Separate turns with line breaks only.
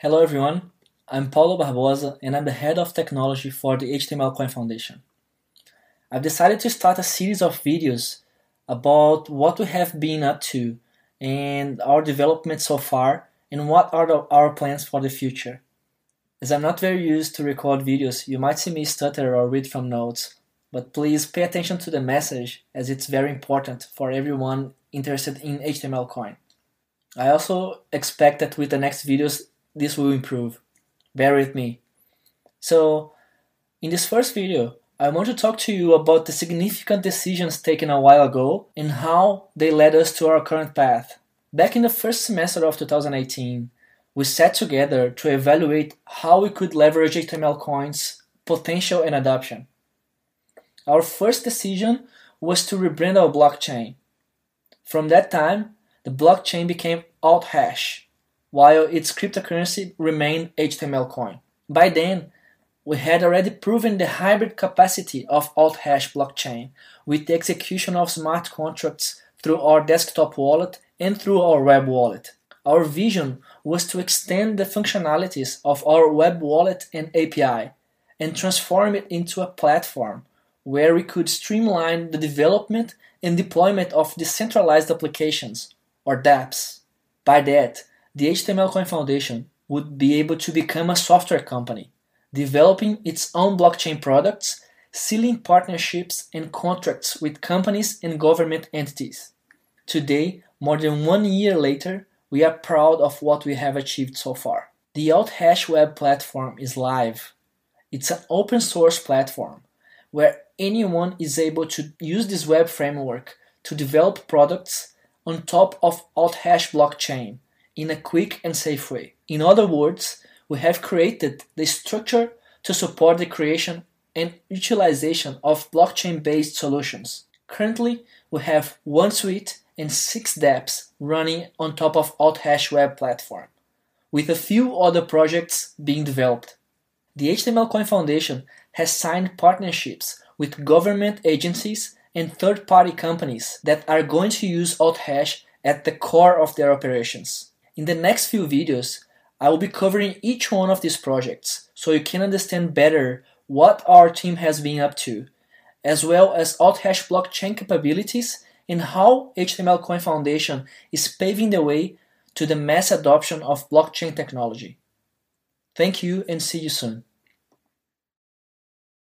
Hello everyone, I'm Paulo Barbosa and I'm the head of technology for the HTML Coin Foundation. I've decided to start a series of videos about what we have been up to and our development so far and what are the, our plans for the future. As I'm not very used to record videos, you might see me stutter or read from notes, but please pay attention to the message as it's very important for everyone interested in HTML Coin. I also expect that with the next videos this will improve. Bear with me. So, in this first video, I want to talk to you about the significant decisions taken a while ago and how they led us to our current path. Back in the first semester of 2018, we sat together to evaluate how we could leverage HTML coins' potential and adoption. Our first decision was to rebrand our blockchain. From that time, the blockchain became AltHash, while its cryptocurrency remained HTML coin. By then, we had already proven the hybrid capacity of AltHash blockchain with the execution of smart contracts through our desktop wallet and through our web wallet. Our vision was to extend the functionalities of our web wallet and API and transform it into a platform where we could streamline the development and deployment of decentralized applications, or dApps. By that, the HTML Coin Foundation would be able to become a software company, developing its own blockchain products, sealing partnerships and contracts with companies and government entities. Today, more than one year later, we are proud of what we have achieved so far. The AltHash web platform is live. It's an open source platform where anyone is able to use this web framework to develop products on top of AltHash blockchain in a quick and safe way. In other words, we have created the structure to support the creation and utilization of blockchain based solutions. Currently, we have one suite and six dApps running on top of AltHash web platform, with a few other projects being developed. The HTML Coin Foundation has signed partnerships with government agencies and third party companies that are going to use AltHash at the core of their operations. In the next few videos, I will be covering each one of these projects so you can understand better what our team has been up to, as well as AltHash blockchain capabilities and how HTML Coin Foundation is paving the way to the mass adoption of blockchain technology. Thank you and see you soon.